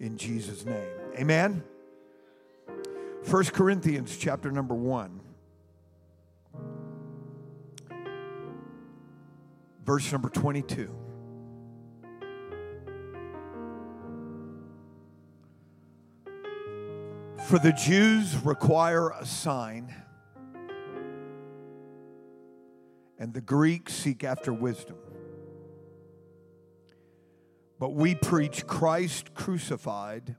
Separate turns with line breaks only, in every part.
in Jesus' name. Amen. 1 Corinthians chapter number 1. Verse number 22. For the Jews require a sign, and the Greeks seek after wisdom. But we preach Christ crucified,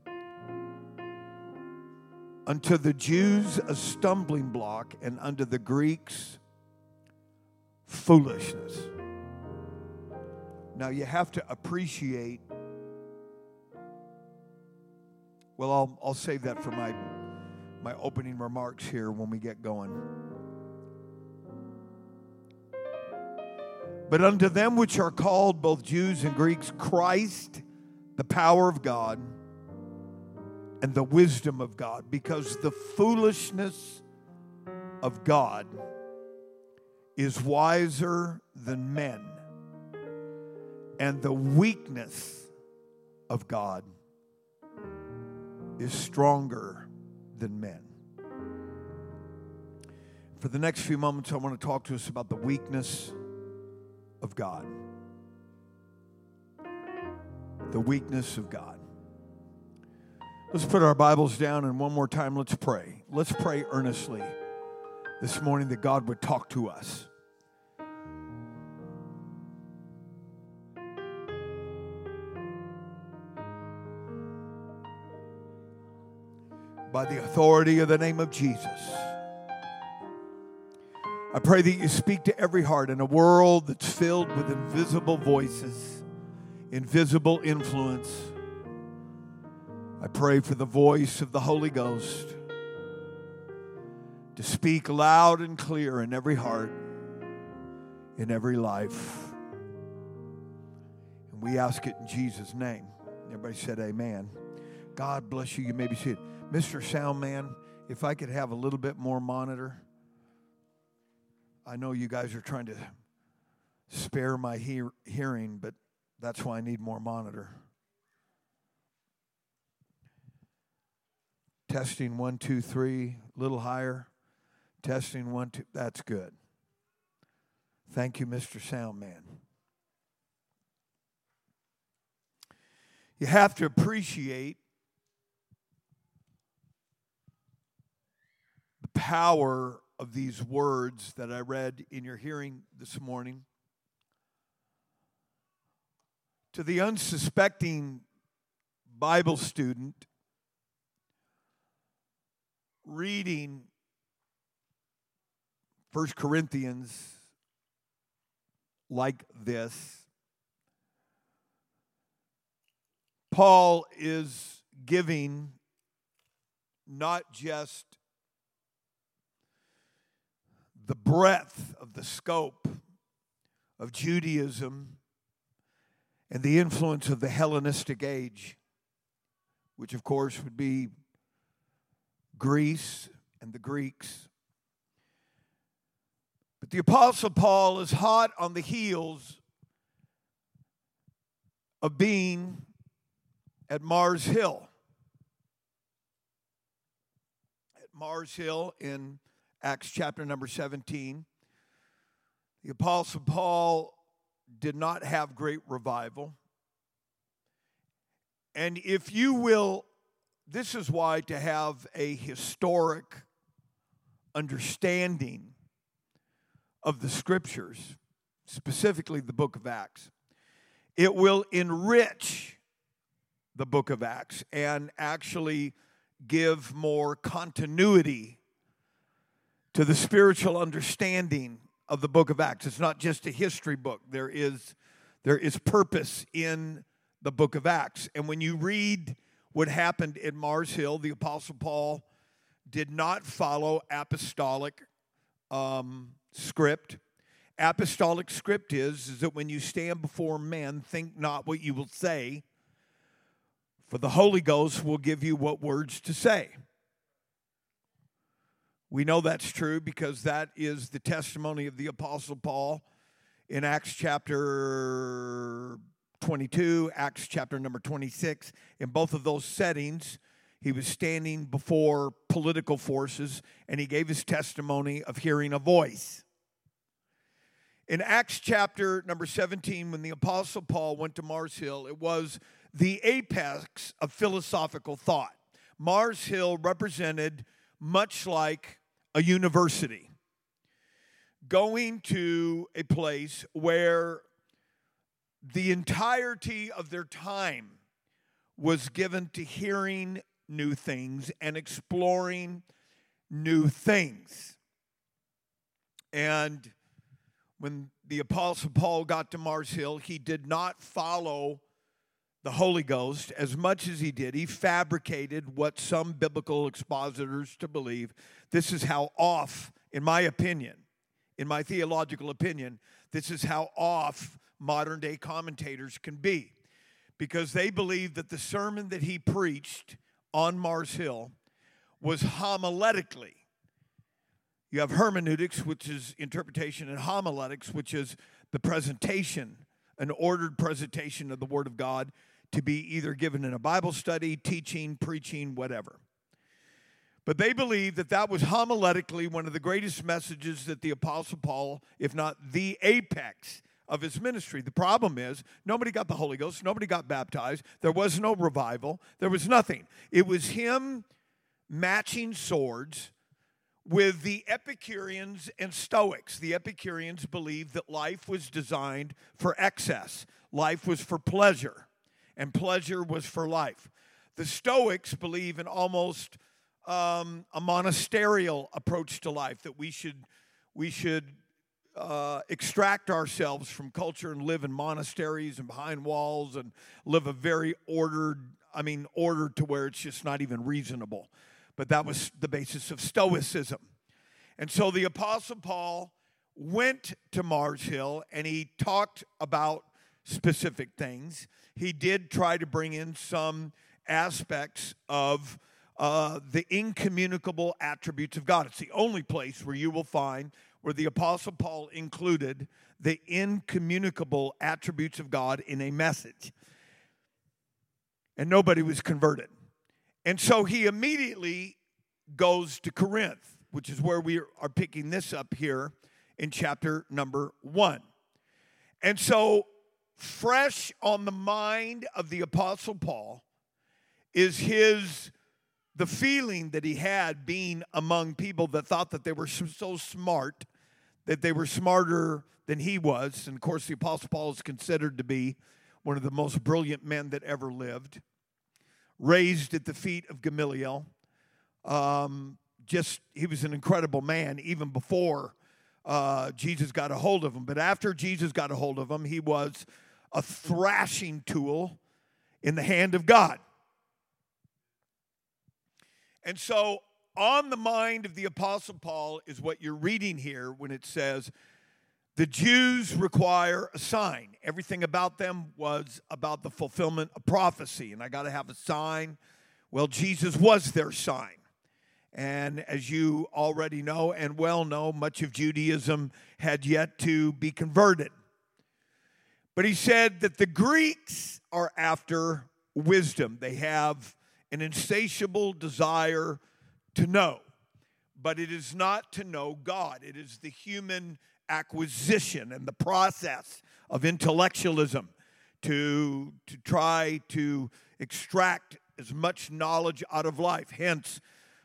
unto the Jews a stumbling block, and unto the Greeks foolishness. Now you have to appreciate Well, I'll, I'll save that for my, my opening remarks here when we get going. But unto them which are called, both Jews and Greeks, Christ, the power of God and the wisdom of God, because the foolishness of God is wiser than men, and the weakness of God is stronger than men. For the next few moments, I want to talk to us about the weakness of God. The weakness of God. Let's put our Bibles down and one more time let's pray. Let's pray earnestly this morning that God would talk to us. by the authority of the name of Jesus. I pray that you speak to every heart in a world that's filled with invisible voices, invisible influence. I pray for the voice of the Holy Ghost to speak loud and clear in every heart, in every life. And we ask it in Jesus' name. Everybody said, Amen. God bless you. You may be seated. Mr. Soundman, if I could have a little bit more monitor. I know you guys are trying to spare my hear- hearing, but that's why I need more monitor. Testing one, two, three, a little higher. Testing one, two. That's good. Thank you, Mr. Soundman. You have to appreciate the power of these words that I read in your hearing this morning. To the unsuspecting Bible student, reading 1 Corinthians like this, Paul is giving not just the breadth of the scope of Judaism and the influence of the Hellenistic age, which of course would be Greece and the Greeks. But the Apostle Paul is hot on the heels of being at Mars Hill. At Mars Hill in Acts chapter number 17. The Apostle Paul did not have great revival. And if you will, this is why to have a historic understanding of the scriptures, specifically the book of Acts, it will enrich the book of Acts and actually give more continuity to the spiritual understanding of the book of Acts. It's not just a history book. There is there is purpose in the book of Acts. And when you read what happened in Mars Hill, the apostle Paul did not follow apostolic um, script. Apostolic script is, is that when you stand before men, think not what you will say, for the Holy Ghost will give you what words to say. We know that's true because that is the testimony of the Apostle Paul in Acts chapter 22, Acts chapter number 26. In both of those settings, he was standing before political forces and he gave his testimony of hearing a voice. In Acts chapter number 17, when the Apostle Paul went to Mars Hill, it was the apex of philosophical thought. Mars Hill represented much like a university, going to a place where the entirety of their time was given to hearing new things and exploring new things. And when the Apostle Paul got to Mars Hill, he did not follow the Holy Ghost as much as he did. He fabricated what some biblical expositors to believe. This is how off, in my opinion, in my theological opinion, this is how off modern day commentators can be. Because they believe that the sermon that he preached on Mars Hill was homiletically. You have hermeneutics, which is interpretation, and homiletics, which is the presentation, an ordered presentation of the Word of God to be either given in a Bible study, teaching, preaching, whatever. But they believe that that was homiletically one of the greatest messages that the Apostle Paul, if not the apex of his ministry. The problem is, nobody got the Holy Ghost, nobody got baptized, there was no revival, there was nothing. It was him matching swords with the Epicureans and Stoics. The Epicureans believed that life was designed for excess, life was for pleasure and pleasure was for life. The Stoics believe in almost um, a monasterial approach to life that we should we should uh, extract ourselves from culture and live in monasteries and behind walls and live a very ordered I mean ordered to where it's just not even reasonable. But that was the basis of Stoicism. And so the Apostle Paul went to Mars Hill and he talked about specific things. He did try to bring in some aspects of uh, the incommunicable attributes of God. It's the only place where you will find where the Apostle Paul included the incommunicable attributes of God in a message. And nobody was converted. And so he immediately goes to Corinth, which is where we are picking this up here in chapter number one. And so fresh on the mind of the apostle Paul is his the feeling that he had being among people that thought that they were so smart that they were smarter than he was. And of course the apostle Paul is considered to be one of the most brilliant men that ever lived. Raised at the feet of Gamaliel. Um, just he was an incredible man even before uh, Jesus got a hold of him. But after Jesus got a hold of him he was a thrashing tool in the hand of God. And so, on the mind of the Apostle Paul is what you're reading here when it says, the Jews require a sign. Everything about them was about the fulfillment of prophecy, and I got to have a sign. Well, Jesus was their sign. And as you already know and well know, much of Judaism had yet to be converted. But he said that the Greeks are after wisdom. They have an insatiable desire to know, but it is not to know God. It is the human acquisition and the process of intellectualism to, to try to extract as much knowledge out of life. Hence,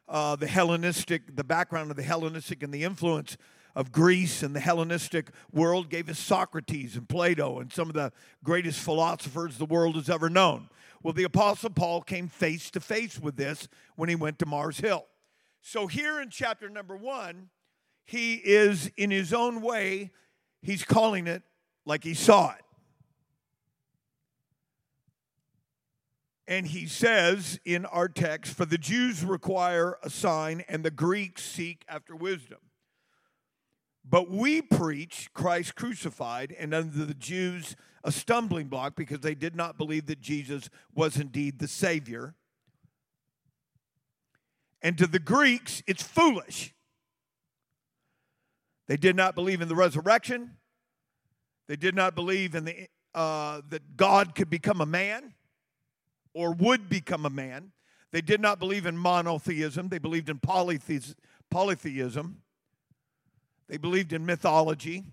uh, the Hellenistic, the background of the Hellenistic and the influence of Greece and the Hellenistic world gave us Socrates and Plato and some of the greatest philosophers the world has ever known. Well, the Apostle Paul came face to face with this when he went to Mars Hill. So, here in chapter number one, he is in his own way, he's calling it like he saw it. And he says in our text, For the Jews require a sign, and the Greeks seek after wisdom. But we preach Christ crucified, and unto the Jews a stumbling block because they did not believe that Jesus was indeed the Savior. And to the Greeks, it's foolish. They did not believe in the resurrection. They did not believe in the uh, that God could become a man or would become a man. They did not believe in monotheism, they believed in polytheism. They believed in mythology.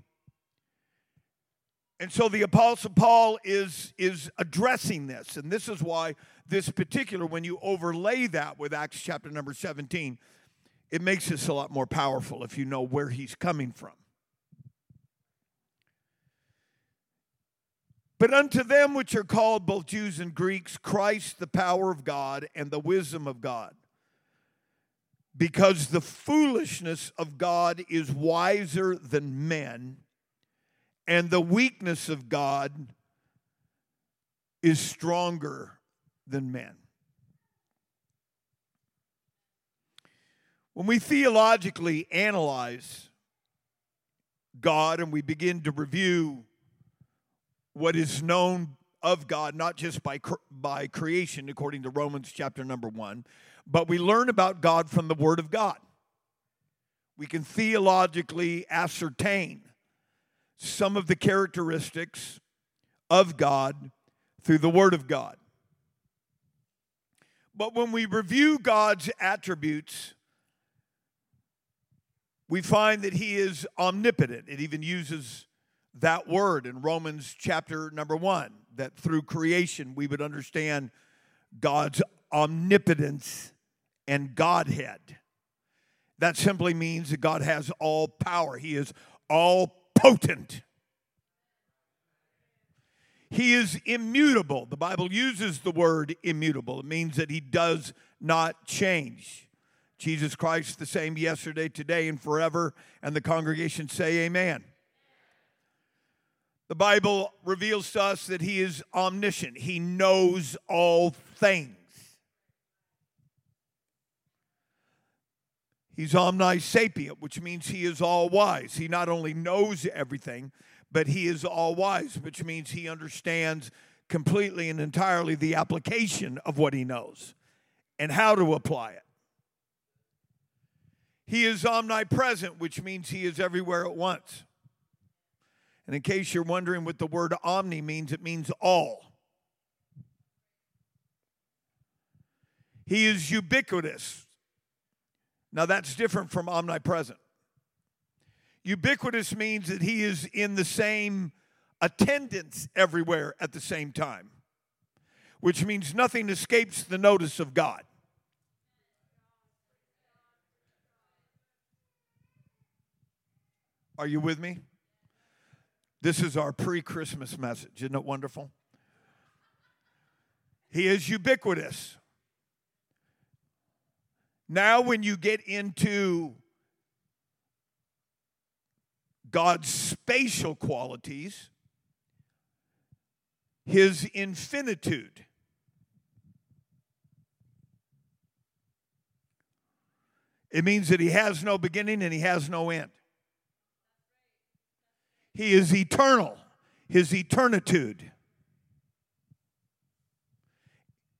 And so the Apostle Paul is, is addressing this. And this is why this particular, when you overlay that with Acts chapter number 17, it makes this a lot more powerful if you know where he's coming from. But unto them which are called both Jews and Greeks, Christ the power of God and the wisdom of God. Because the foolishness of God is wiser than men, and the weakness of God is stronger than men. When we theologically analyze God and we begin to review what is known of God, not just by, by creation, according to Romans chapter number one, but we learn about God from the Word of God. We can theologically ascertain some of the characteristics of God through the Word of God. But when we review God's attributes, we find that He is omnipotent. It even uses that word in Romans chapter number one, that through creation we would understand God's omnipotence and Godhead. That simply means that God has all power, He is all potent. He is immutable. The Bible uses the word immutable. It means that he does not change. Jesus Christ, the same yesterday, today, and forever. And the congregation say, Amen. The Bible reveals to us that he is omniscient, he knows all things. He's omnisapient, which means he is all wise. He not only knows everything, but he is all wise, which means he understands completely and entirely the application of what he knows and how to apply it. He is omnipresent, which means he is everywhere at once. And in case you're wondering what the word omni means, it means all. He is ubiquitous. Now, that's different from omnipresent. Ubiquitous means that he is in the same attendance everywhere at the same time, which means nothing escapes the notice of God. Are you with me? This is our pre Christmas message. Isn't it wonderful? He is ubiquitous. Now, when you get into God's spatial qualities, his infinitude. It means that he has no beginning and he has no end. He is eternal, his eternitude.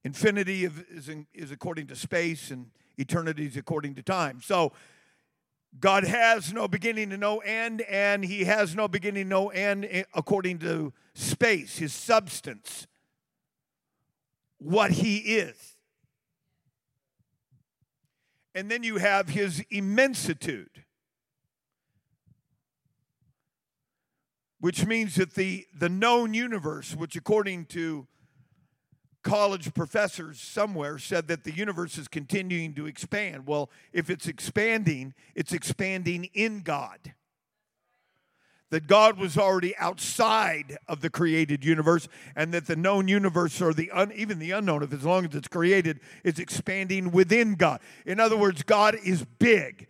Infinity is, according to space, and eternity is according to time. So, God has no beginning and no end, and He has no beginning, no end according to space, His substance, what He is. And then you have His immensitude, which means that the, the known universe, which according to college professors somewhere said that the universe is continuing to expand. Well, if it's expanding, it's expanding in God. That God was already outside of the created universe, and that the known universe, or the un, even the unknown, if as long as it's created, is expanding within God. In other words, God is big.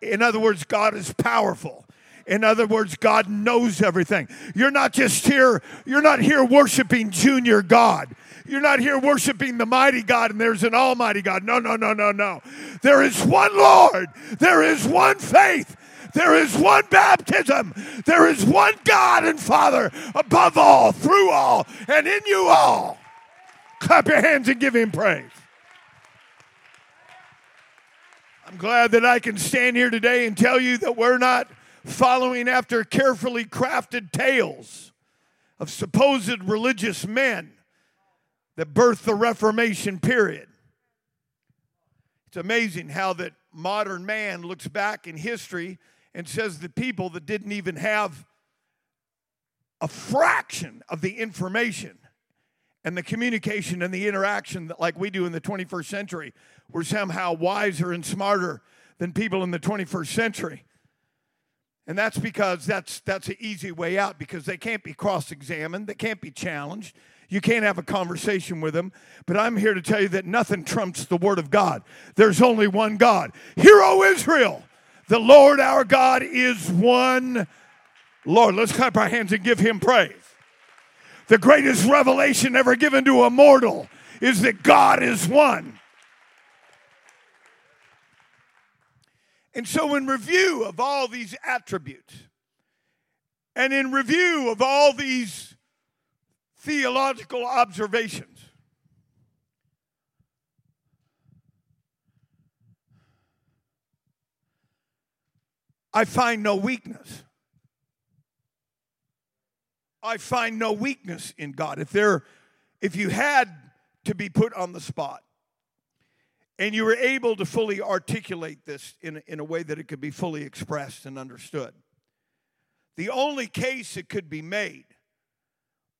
In other words, God is powerful. In other words, God knows everything. You're not just here, you're not here worshiping junior God. You're not here worshiping the mighty God and there's an almighty God. No, no, no, no, no. There is one Lord. There is one faith. There is one baptism. There is one God and Father above all, through all, and in you all. Clap your hands and give him praise. I'm glad that I can stand here today and tell you that we're not following after carefully crafted tales of supposed religious men that birthed the Reformation period. It's amazing how that modern man looks back in history and says the people that didn't even have a fraction of the information and the communication and the interaction that like we do in the 21st century were somehow wiser and smarter than people in the 21st century. And that's because that's that's an easy way out because they can't be cross-examined. They can't be challenged you can't have a conversation with them but i'm here to tell you that nothing trumps the word of god. There's only one god. Hear o israel the lord our god is one lord. Let's clap our hands and give him praise. The greatest revelation ever given to a mortal is that God is one. And so, in review of all these attributes, and in review of all these theological observations, I find no weakness. I find no weakness in God. If there, if you had to be put on the spot and you were able to fully articulate this in, in a way that it could be fully expressed and understood, the only case it could be made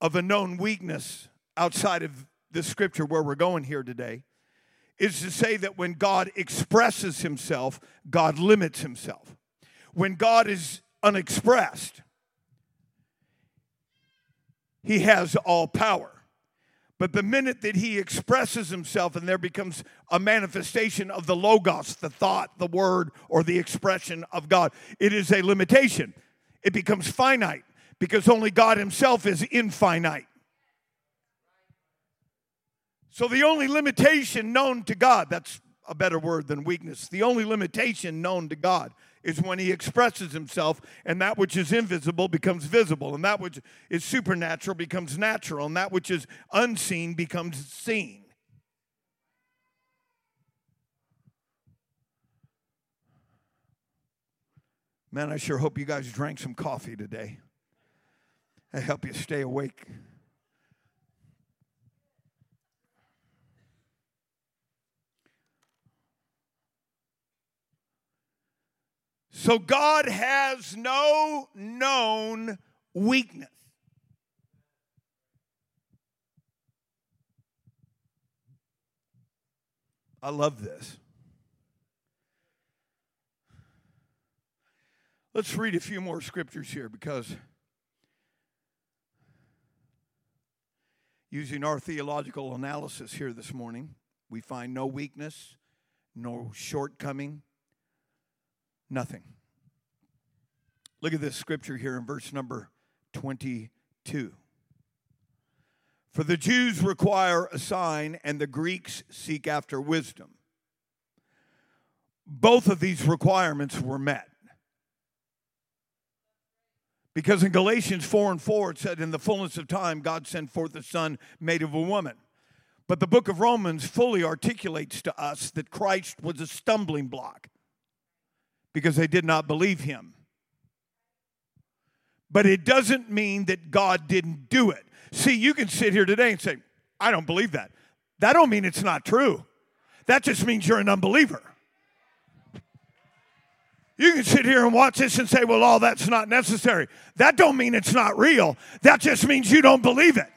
of a known weakness outside of the scripture where we're going here today is to say that when God expresses himself, God limits himself. When God is unexpressed, he has all power. But the minute that he expresses himself and there becomes a manifestation of the Logos, the thought, the word, or the expression of God, it is a limitation. It becomes finite because only God himself is infinite. So the only limitation known to God, that's a better word than weakness, the only limitation known to God is when he expresses himself, and that which is invisible becomes visible, and that which is supernatural becomes natural, and that which is unseen becomes seen. Man, I sure hope you guys drank some coffee today. I help you stay awake. So God has no known weakness. I love this. Let's read a few more scriptures here because using our theological analysis here this morning, we find no weakness, no shortcoming, Nothing. Look at this scripture here in verse number 22. For the Jews require a sign, and the Greeks seek after wisdom. Both of these requirements were met. Because in Galatians 4 and 4, it said, In the fullness of time, God sent forth a son made of a woman. But the book of Romans fully articulates to us that Christ was a stumbling block because they did not believe him. But it doesn't mean that God didn't do it. See, you can sit here today and say, I don't believe that. That don't mean it's not true. That just means you're an unbeliever. You can sit here and watch this and say, well, all that's not necessary. That don't mean it's not real. That just means you don't believe it.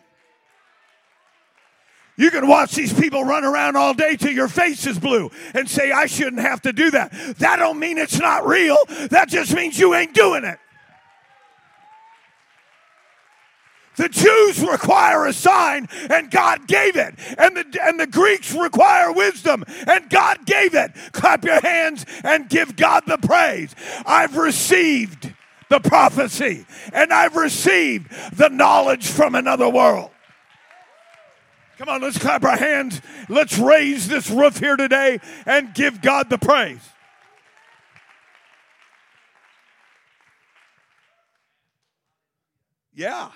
You can watch these people run around all day till your face is blue and say, I shouldn't have to do that. That don't mean it's not real. That just means you ain't doing it. The Jews require a sign, and God gave it. And the, and the Greeks require wisdom, and God gave it. Clap your hands and give God the praise. I've received the prophecy, and I've received the knowledge from another world. Come on, let's clap our hands. Let's raise this roof here today and give God the praise. Yeah.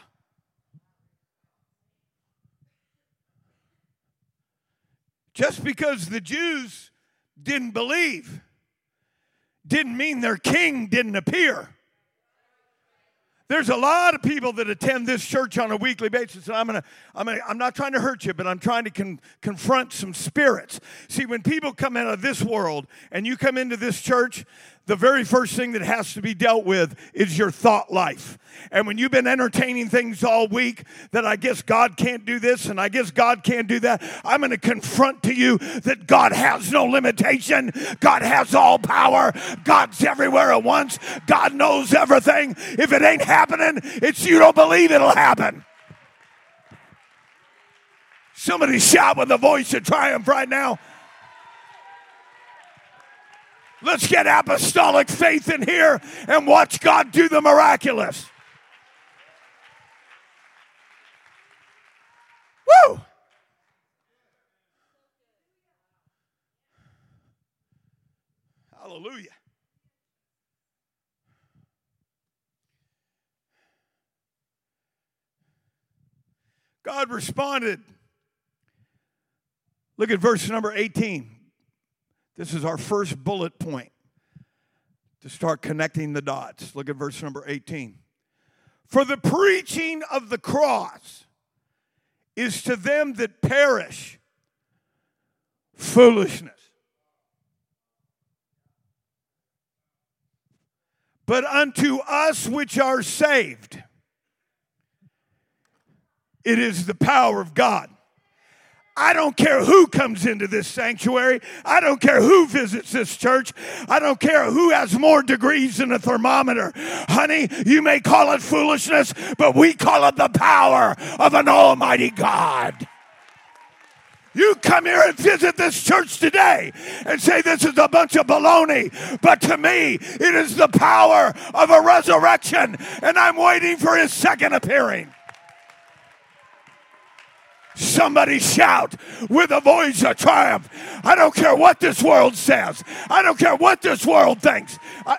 Just because the Jews didn't believe didn't mean their king didn't appear. There's a lot of people that attend this church on a weekly basis, and I'm gonna, I'm gonna, I'm not trying to hurt you, but I'm trying to con- confront some spirits. See, when people come out of this world and you come into this church, the very first thing that has to be dealt with is your thought life. And when you've been entertaining things all week that I guess God can't do this and I guess God can't do that, I'm going to confront to you that God has no limitation. God has all power. God's everywhere at once. God knows everything. If it ain't happening, it's you don't believe it'll happen. Somebody shout with a voice of triumph right now. Let's get apostolic faith in here and watch God do the miraculous. Woo! Hallelujah. God responded. Look at verse number 18. This is our first bullet point to start connecting the dots. Look at verse number 18. For the preaching of the cross is to them that perish foolishness. But unto us which are saved, it is the power of God. I don't care who comes into this sanctuary. I don't care who visits this church. I don't care who has more degrees than a thermometer. Honey, you may call it foolishness, but we call it the power of an almighty God. You come here and visit this church today and say this is a bunch of baloney. But to me, it is the power of a resurrection, and I'm waiting for his second appearing. Somebody shout with a voice of triumph. I don't care what this world says. I don't care what this world thinks. I,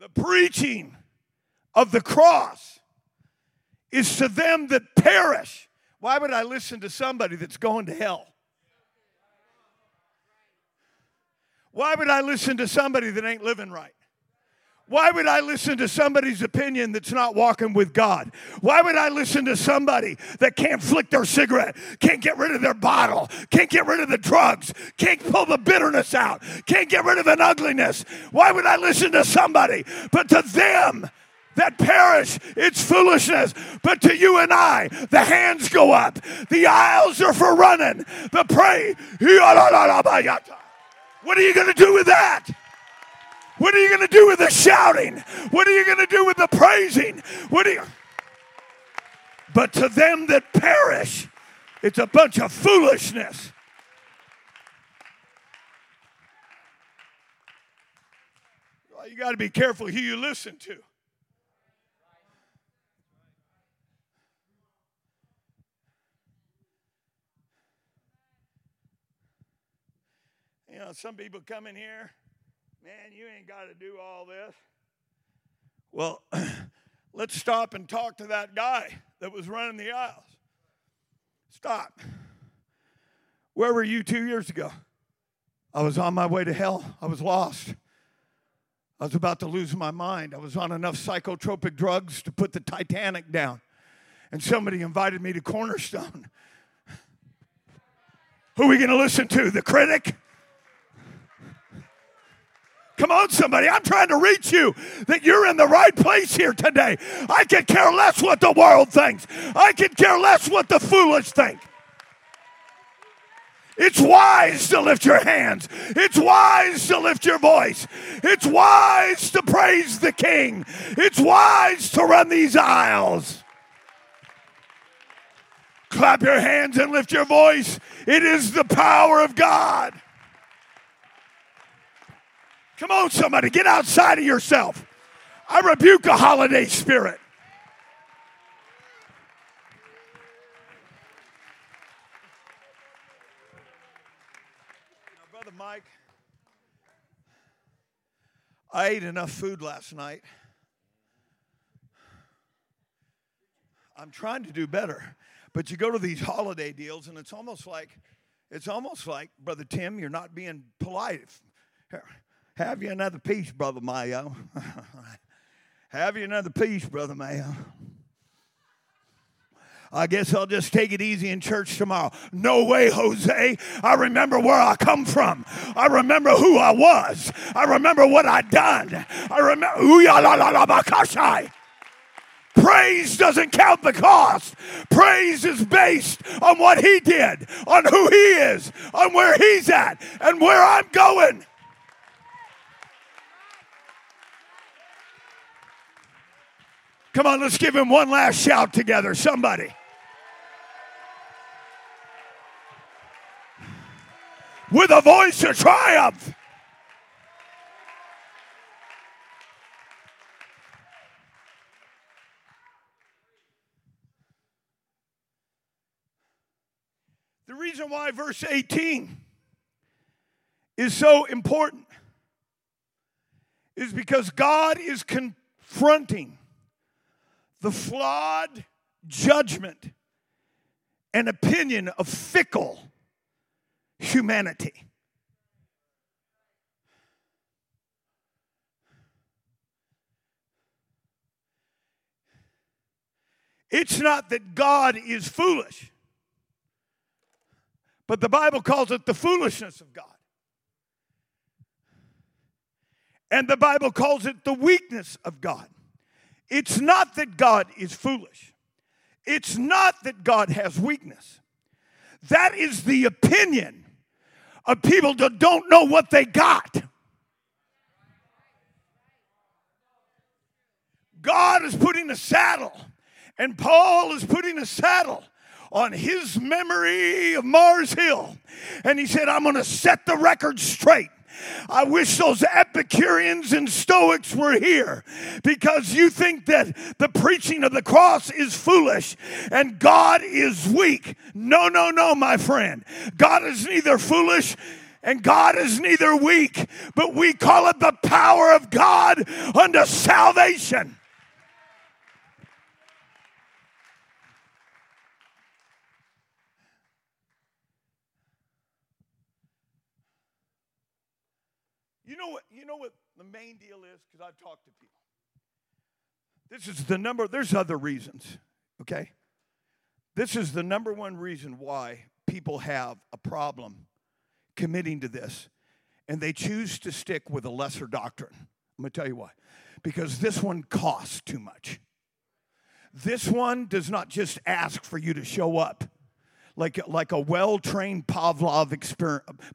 the preaching of the cross is to them that perish. Why would I listen to somebody that's going to hell? Why would I listen to somebody that ain't living right? Why would I listen to somebody's opinion that's not walking with God? Why would I listen to somebody that can't flick their cigarette, can't get rid of their bottle, can't get rid of the drugs, can't pull the bitterness out, can't get rid of an ugliness? Why would I listen to somebody? But to them, that perish, it's foolishness. But to you and I, the hands go up. The aisles are for running. The pray. What are you going to do with that? What are you going to do with the shouting? What are you going to do with the praising? What are you But to them that perish, it's a bunch of foolishness. Well, you got to be careful who you listen to. You know, some people come in here Man, you ain't got to do all this. Well, let's stop and talk to that guy that was running the aisles. Stop. Where were you two years ago? I was on my way to hell. I was lost. I was about to lose my mind. I was on enough psychotropic drugs to put the Titanic down. And somebody invited me to Cornerstone. Who are we going to listen to? The critic? Come on, somebody. I'm trying to reach you that you're in the right place here today. I can care less what the world thinks, I can care less what the foolish think. It's wise to lift your hands. It's wise to lift your voice. It's wise to praise the King. It's wise to run these aisles. Clap your hands and lift your voice. It is the power of God. Come on, somebody, get outside of yourself. I rebuke a holiday spirit. Now, Brother Mike, I ate enough food last night. I'm trying to do better. But you go to these holiday deals and it's almost like it's almost like, Brother Tim, you're not being polite Have you another piece, Brother Mayo? Have you another piece, Brother Mayo? I guess I'll just take it easy in church tomorrow. No way, Jose. I remember where I come from. I remember who I was. I remember what I done. I remember. Praise doesn't count the cost. Praise is based on what he did, on who he is, on where he's at, and where I'm going. Come on, let's give him one last shout together, somebody. with a voice of triumph. The reason why verse 18 is so important is because God is confronting the flawed judgment and opinion of fickle humanity. It's not that God is foolish, but the Bible calls it the foolishness of God. And the Bible calls it the weakness of God. It's not that God is foolish. It's not that God has weakness. That is the opinion of people that don't know what they got. God is putting a saddle, and Paul is putting a saddle on his memory of Mars Hill. And he said, I'm going to set the record straight. I wish those Epicureans and Stoics were here because you think that the preaching of the cross is foolish and God is weak. No, no, no, my friend. God is neither foolish and God is neither weak, but we call it the power of God unto salvation. You know what? You know what the main deal is because I've talked to people. This is the number. There's other reasons. Okay. This is the number one reason why people have a problem committing to this, and they choose to stick with a lesser doctrine. I'm to tell you why. Because this one costs too much. This one does not just ask for you to show up like, like a well trained Pavlov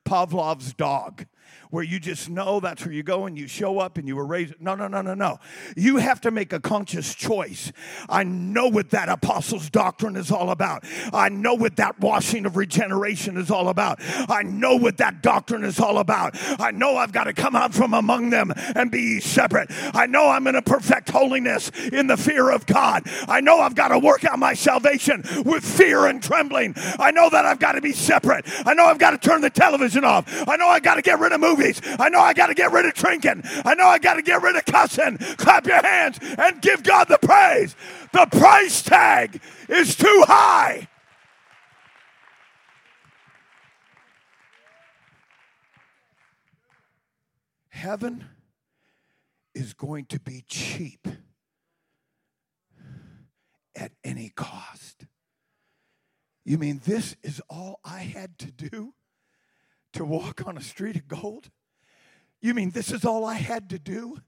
Pavlov's dog where you just know that's where you go and you show up and you were raised. No, no, no, no, no. You have to make a conscious choice. I know what that apostles' doctrine is all about. I know what that washing of regeneration is all about. I know what that doctrine is all about. I know I've got to come out from among them and be separate. I know I'm going to perfect holiness in the fear of God. I know I've got to work out my salvation with fear and trembling. I know that I've got to be separate. I know I've got to turn the television off. I know I've got to get rid of movies. I know I got to get rid of drinking. I know I got to get rid of cussing. Clap your hands and give God the praise. The price tag is too high. Heaven is going to be cheap at any cost. You mean this is all I had to do? To walk on a street of gold? You mean this is all I had to do?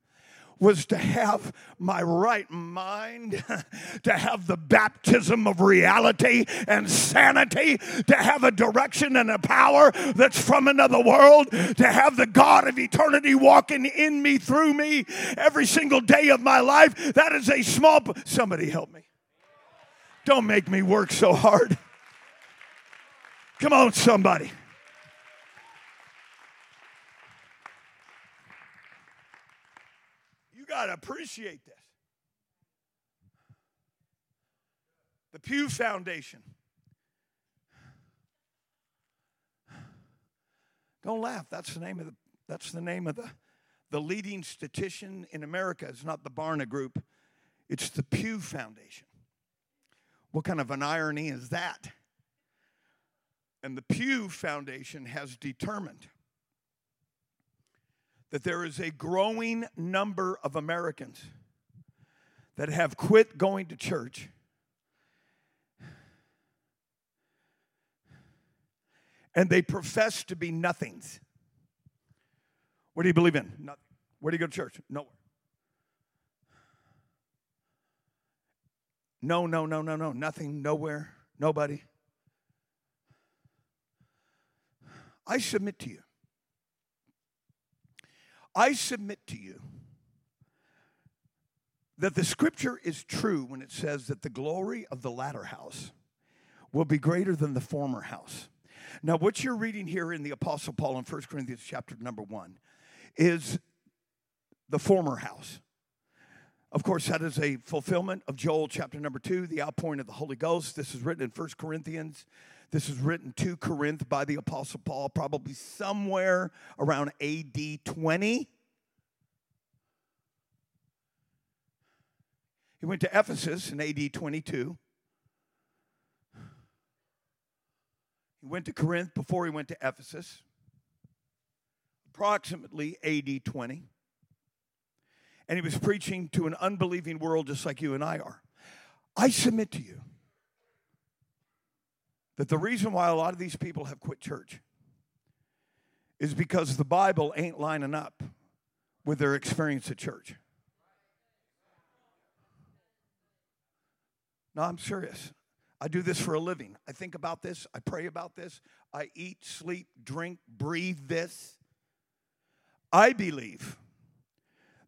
was to have my right mind, to have the baptism of reality and sanity, to have a direction and a power that's from another world, to have the God of eternity walking in me, through me, every single day of my life. That is a small. Somebody help me. Don't make me work so hard. Come on, somebody. Got to appreciate this. The Pew Foundation. Don't laugh. That's the name of the that's the name of the the leading statistician in America. It's not the Barna Group. It's the Pew Foundation. What kind of an irony is that? And the Pew Foundation has determined that there is a growing number of Americans that have quit going to church and they profess to be nothings. What do you believe in? Nothing. Where do you go to church? Nowhere. No, no, no, no, no. Nothing, nowhere, nobody. I submit to you. I submit to you that the scripture is true when it says that the glory of the latter house will be greater than the former house. Now, what you're reading here in the Apostle Paul in 1 Corinthians chapter number one is the former house. Of course, that is a fulfillment of Joel chapter number two, the outpouring of the Holy Ghost. This is written in First Corinthians. This is written to Corinth by the Apostle Paul, probably somewhere around AD 20. He went to Ephesus in AD 22. He went to Corinth before he went to Ephesus, approximately AD 20 and he was preaching to an unbelieving world just like you and I are. I submit to you that the reason why a lot of these people have quit church is because the Bible ain't lining up with their experience at church. No, I'm serious. I do this for a living. I think about this. I pray about this. I eat, sleep, drink, breathe this. I believe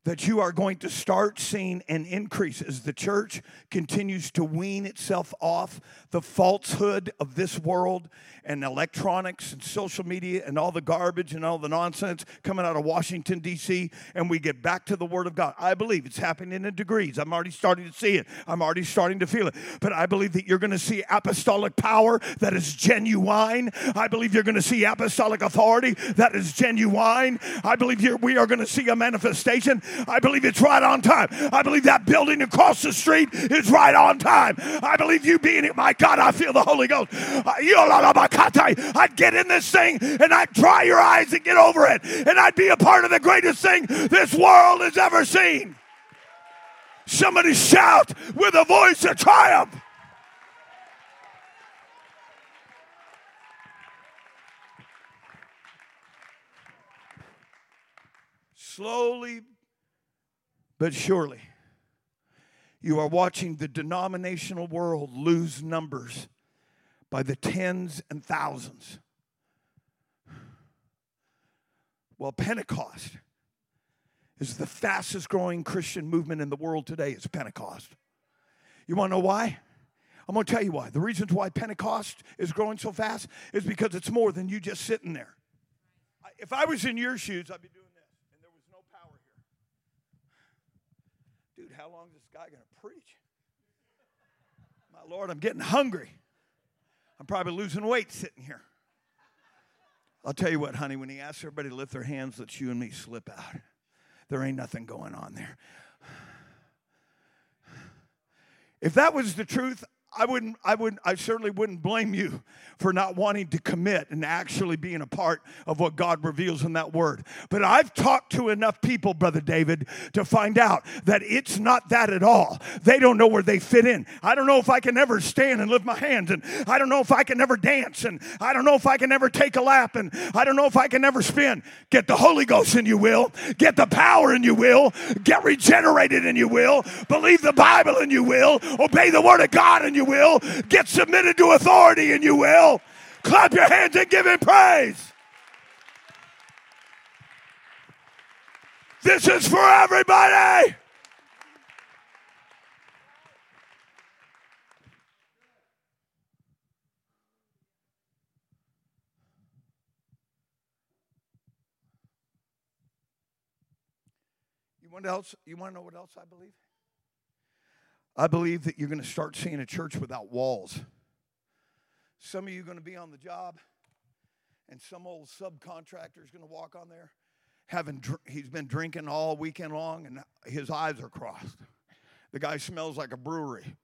that you are going to start seeing an increase as the church continues to wean itself off the falsehood of this world and electronics and social media and all the garbage and all the nonsense coming out of Washington, D.C., and we get back to the Word of God. I believe it's happening in degrees. I'm already starting to see it, I'm already starting to feel it. But I believe that you're going to see apostolic power that is genuine. I believe you're going to see apostolic authority that is genuine. I believe we are going to see a manifestation I believe it's right on time. I believe that building across the street is right on time. I believe you being it. My God, I feel the Holy Ghost. Uh, I'd get in this thing and I'd dry your eyes and get over it. And I'd be a part of the greatest thing this world has ever seen. Somebody shout with a voice of triumph. slowly but surely, you are watching the denominational world lose numbers by the tens and thousands. Well, Pentecost is the fastest growing Christian movement in the world today. It's Pentecost. You want to know why? I'm going to tell you why. The reasons why Pentecost is growing so fast is because it's more than you just sitting there. If I was in your shoes, I'd be doing how long is this guy going to preach? My Lord, I'm getting hungry. I'm probably losing weight sitting here. I'll tell you what, honey, when he asks everybody to lift their hands, let you and me slip out. There ain't nothing going on there. If that was the truth, I wouldn't, I wouldn't, I certainly wouldn't blame you for not wanting to commit and actually being a part of what God reveals in that word. But I've talked to enough people, Brother David, to find out that it's not that at all. They don't know where they fit in. I don't know if I can ever stand and lift my hands, and I don't know if I can ever dance, and I don't know if I can ever take a lap, and I don't know if I can ever spin. Get the Holy Ghost in you will, get the power in you will, get regenerated in you will, believe the Bible in you will, obey the word of God in you will, get submitted to authority and you will. Clap your hands and give him praise. This is for everybody. You want else? You want to know what else I believe? I believe that you're going to start seeing a church without walls. Some of you are going to be on the job, and some old subcontractor is going to walk on there. Having he's been drinking all weekend long, and his eyes are crossed. The guy smells like a brewery.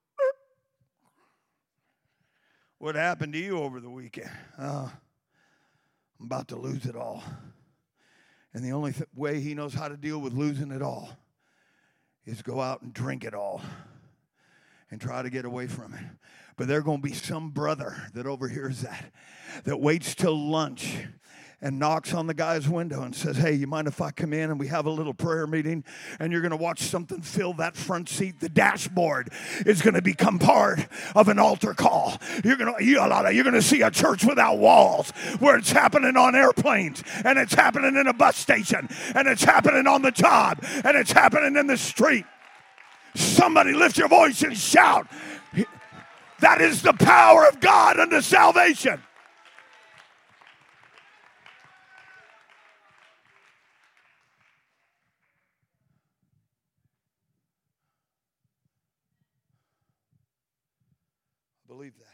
What happened to you over the weekend? Oh, I'm about to lose it all. And the only th- way he knows how to deal with losing it all is go out and drink it all and try to get away from it. But there's going to be some brother that overhears that, that waits till lunch and knocks on the guy's window and says, Hey, you mind if I come in and we have a little prayer meeting and you're going to watch something fill that front seat? The dashboard is going to become part of an altar call. You're going to, you're going to see a church without walls where it's happening on airplanes and it's happening in a bus station and it's happening on the job and it's happening in the street. Somebody lift your voice and shout. That is the power of God unto salvation. believe that.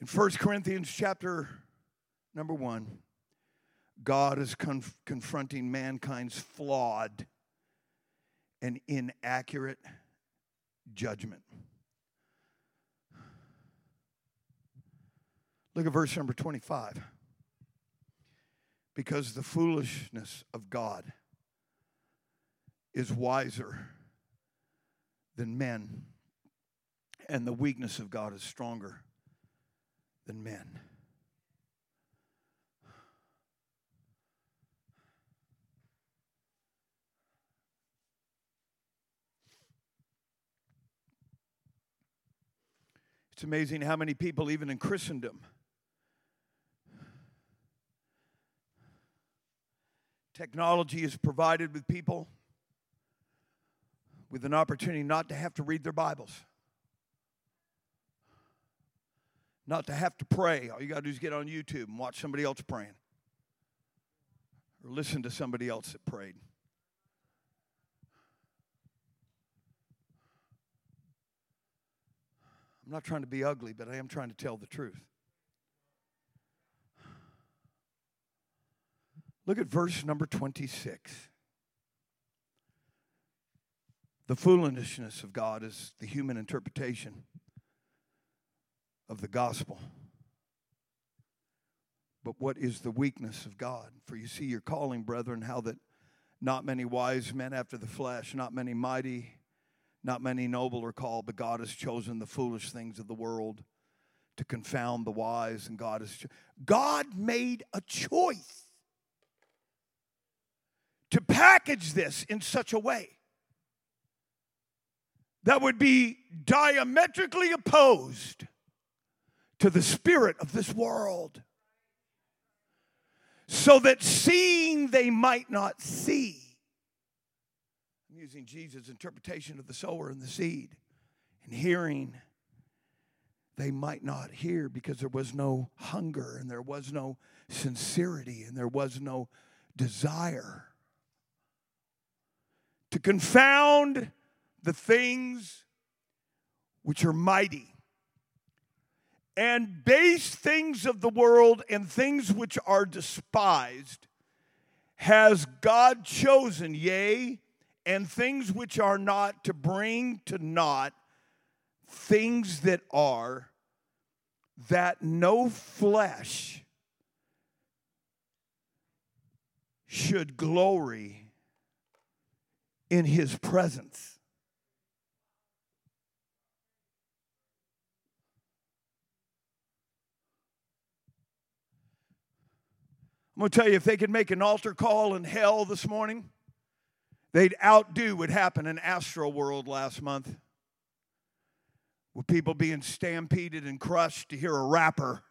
In 1 Corinthians chapter number 1, God is conf- confronting mankind's flawed and inaccurate judgment. Look at verse number 25. Because the foolishness of God is wiser than men, and the weakness of God is stronger than men. It's amazing how many people, even in Christendom, technology is provided with people with an opportunity not to have to read their Bibles, not to have to pray. All you got to do is get on YouTube and watch somebody else praying or listen to somebody else that prayed. I'm not trying to be ugly, but I am trying to tell the truth. Look at verse number 26. The foolishness of God is the human interpretation of the gospel. But what is the weakness of God? For you see your calling, brethren, how that not many wise men after the flesh, not many mighty, not many noble are called, but God has chosen the foolish things of the world to confound the wise, and God has cho- God made a choice to package this in such a way that would be diametrically opposed to the spirit of this world, so that seeing they might not see. Using Jesus' interpretation of the sower and the seed, and hearing they might not hear because there was no hunger and there was no sincerity and there was no desire to confound the things which are mighty, and base things of the world and things which are despised. Has God chosen, yea, and things which are not to bring to naught things that are, that no flesh should glory in his presence. I'm going to tell you, if they could make an altar call in hell this morning, they'd outdo what happened in Astroworld last month with people being stampeded and crushed to hear a rapper.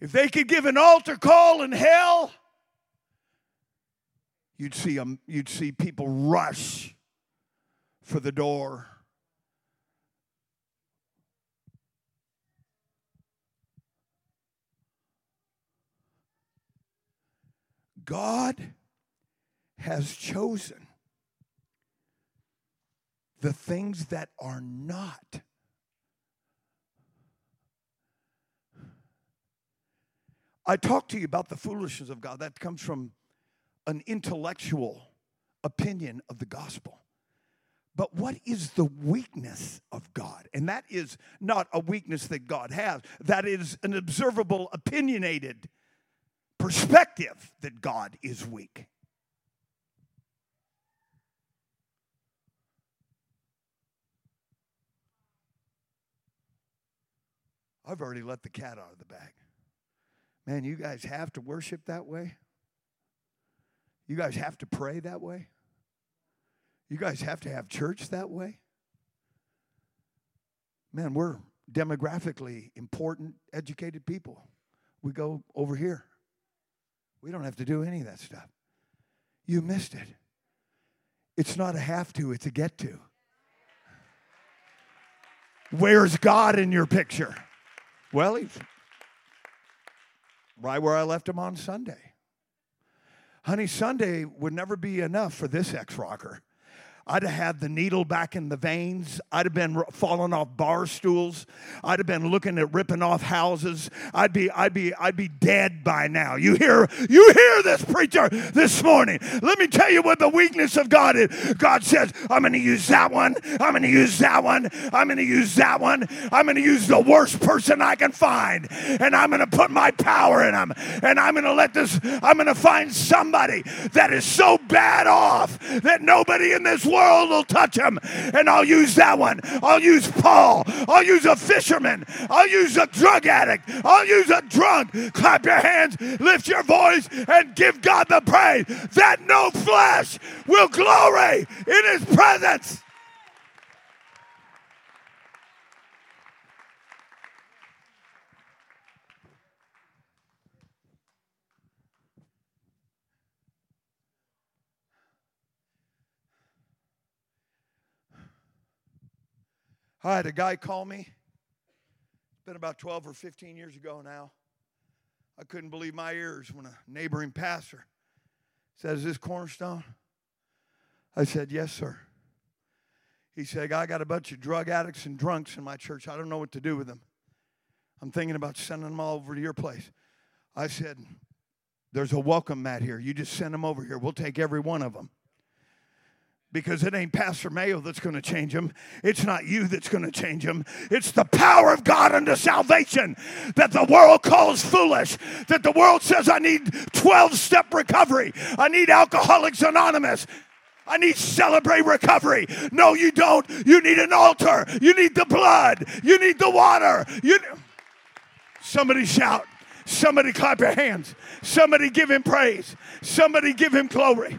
If they could give an altar call in hell, you'd see, them, you'd see people rush for the door. God has chosen the things that are not. I talked to you about the foolishness of God. That comes from an intellectual opinion of the gospel. But what is the weakness of God? And that is not a weakness that God has, that is an observable, opinionated perspective that God is weak. I've already let the cat out of the bag. Man, you guys have to worship that way? You guys have to pray that way? You guys have to have church that way? Man, we're demographically important, educated people. We go over here. We don't have to do any of that stuff. You missed it. It's not a have to, it's a get to. Where's God in your picture? Well, he's right where I left him on Sunday. Honey, Sunday would never be enough for this ex rocker. I'd have had the needle back in the veins. I'd have been falling off bar stools. I'd have been looking at ripping off houses. I'd be, I'd be, I'd be dead by now. You hear, you hear this preacher this morning. Let me tell you what the weakness of God is. God says, I'm going to use that one. I'm going to use that one. I'm going to use that one. I'm going to use the worst person I can find, and I'm going to put my power in them. And I'm going to let this. I'm going to find somebody that is so bad off that nobody in this world will touch him. And I'll use that one. I'll use Paul. I'll use a fisherman. I'll use a drug addict. I'll use a drunk. Clap your hands, lift your voice, and give God the praise that no flesh will glory in his presence. I had a guy call me. It's been about 12 or 15 years ago now. I couldn't believe my ears when a neighboring pastor said, Is this Cornerstone? I said, Yes, sir. He said, I got a bunch of drug addicts and drunks in my church. I don't know what to do with them. I'm thinking about sending them all over to your place. I said, There's a welcome mat here. You just send them over here. We'll take every one of them because it ain't Pastor Mayo that's going to change them. It's not you that's going to change them. It's the power of God unto salvation that the world calls foolish, that the world says, I need 12 step recovery, I need Alcoholics Anonymous. I need celebrate recovery. No, you don't. You need an altar. You need the blood. You need the water. You Somebody shout. Somebody clap your hands. Somebody give him praise. Somebody give him glory.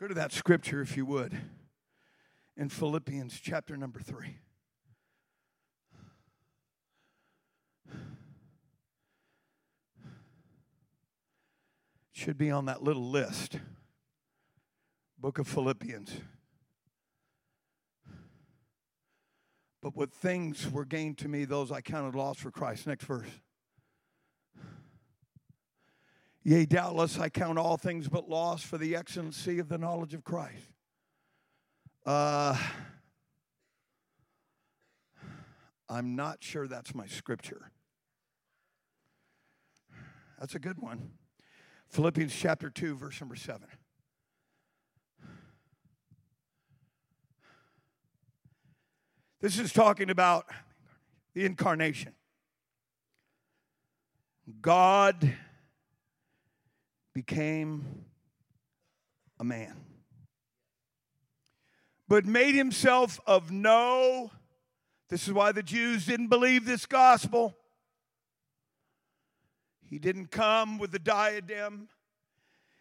Go to that scripture, if you would, in Philippians chapter number three. Should be on that little list. Book of Philippians. But what things were gained to me, those I counted loss for Christ. Next verse. Yea, doubtless I count all things but loss for the excellency of the knowledge of Christ. Uh, I'm not sure that's my scripture. That's a good one. Philippians chapter 2, verse number 7. This is talking about the incarnation. God became a man, but made himself of no. This is why the Jews didn't believe this gospel. He didn't come with the diadem.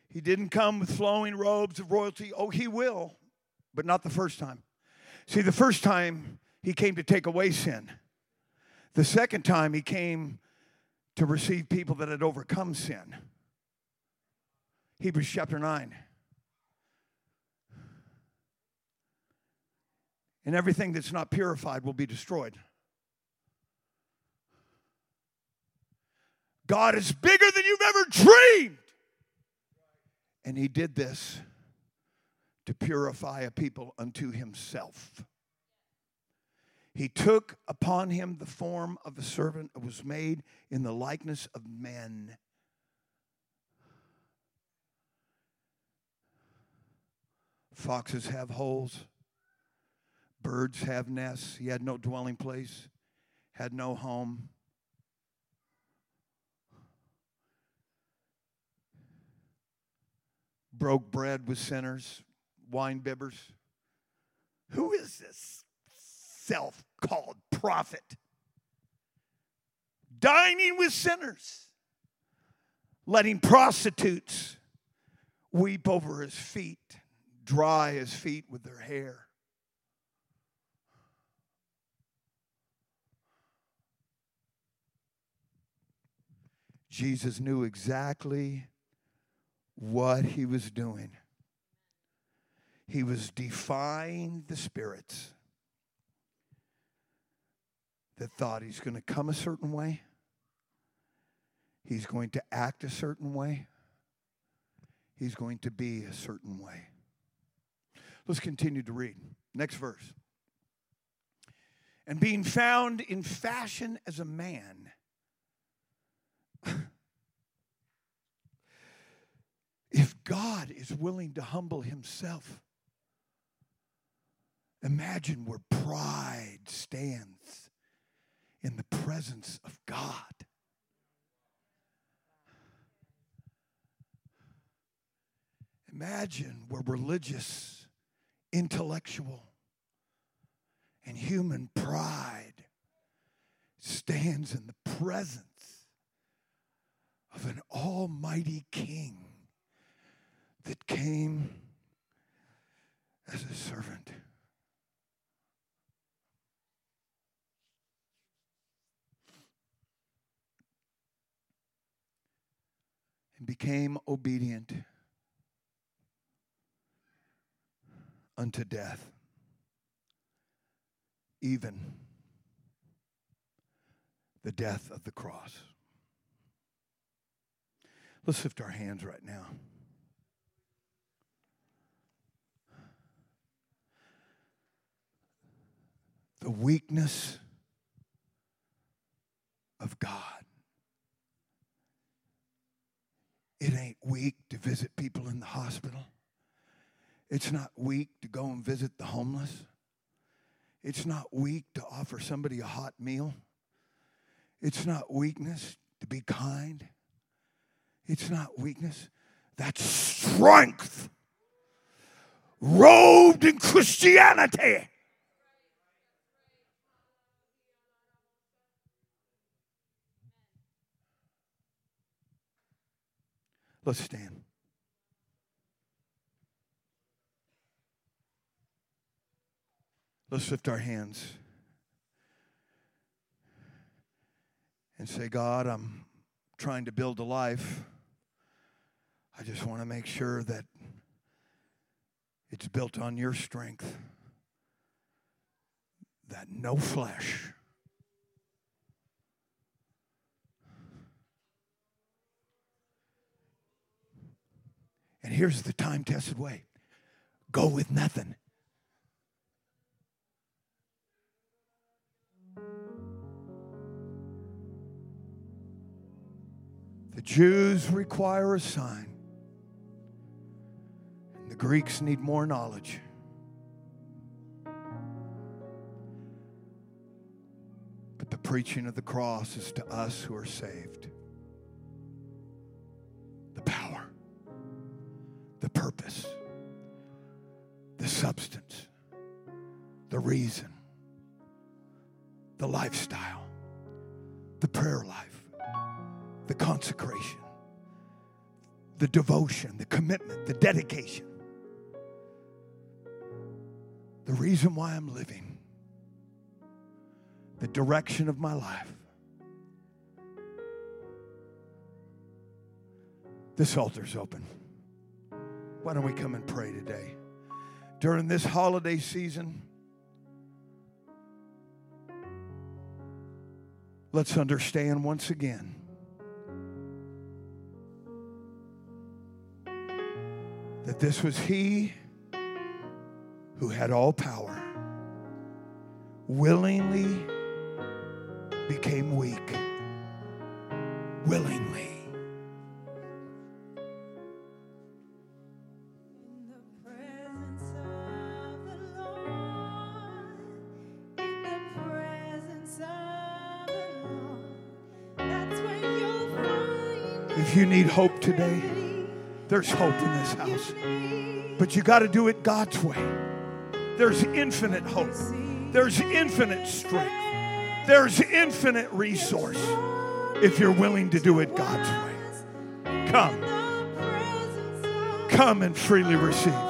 He didn't come with flowing robes of royalty. Oh, he will, but not the first time. See, the first time he came to take away sin. The second time he came to receive people that had overcome sin. Hebrews chapter 9. And everything that's not purified will be destroyed. God is bigger than you've ever dreamed. And He did this to purify a people unto Himself. He took upon him the form of a servant and was made in the likeness of men. Foxes have holes, birds have nests. He had no dwelling place, had no home. Broke bread with sinners, wine bibbers. Who is this self called prophet? Dining with sinners, letting prostitutes weep over his feet, dry his feet with their hair. Jesus knew exactly what he was doing. He was defying the spirits that thought he's going to come a certain way, he's going to act a certain way, he's going to be a certain way. Let's continue to read. Next verse. And being found in fashion as a man, if God is willing to humble himself, imagine where pride stands in the presence of God. Imagine where religious, intellectual, and human pride stands in the presence of an almighty king that came as a servant. And became obedient unto death, even the death of the cross. Let's lift our hands right now. The weakness of God. It ain't weak to visit people in the hospital. It's not weak to go and visit the homeless. It's not weak to offer somebody a hot meal. It's not weakness to be kind. It's not weakness. That's strength robed in Christianity. Let's stand. Let's lift our hands and say, God, I'm trying to build a life. I just want to make sure that it's built on your strength, that no flesh. And here's the time tested way go with nothing. The Jews require a sign, and the Greeks need more knowledge. But the preaching of the cross is to us who are saved. The power, the purpose, the substance, the reason, the lifestyle, the prayer life the consecration, the devotion, the commitment, the dedication. The reason why I'm living, the direction of my life. This altar's open. Why don't we come and pray today? During this holiday season, let's understand once again that this was he who had all power willingly became weak. Willingly.
In the presence of the Lord, in the presence of the Lord, that's when you'll find
If you need hope today. There's hope in this house. But you got to do it God's way. There's infinite hope. There's infinite strength. There's infinite resource if you're willing to do it God's way. Come. Come and freely receive.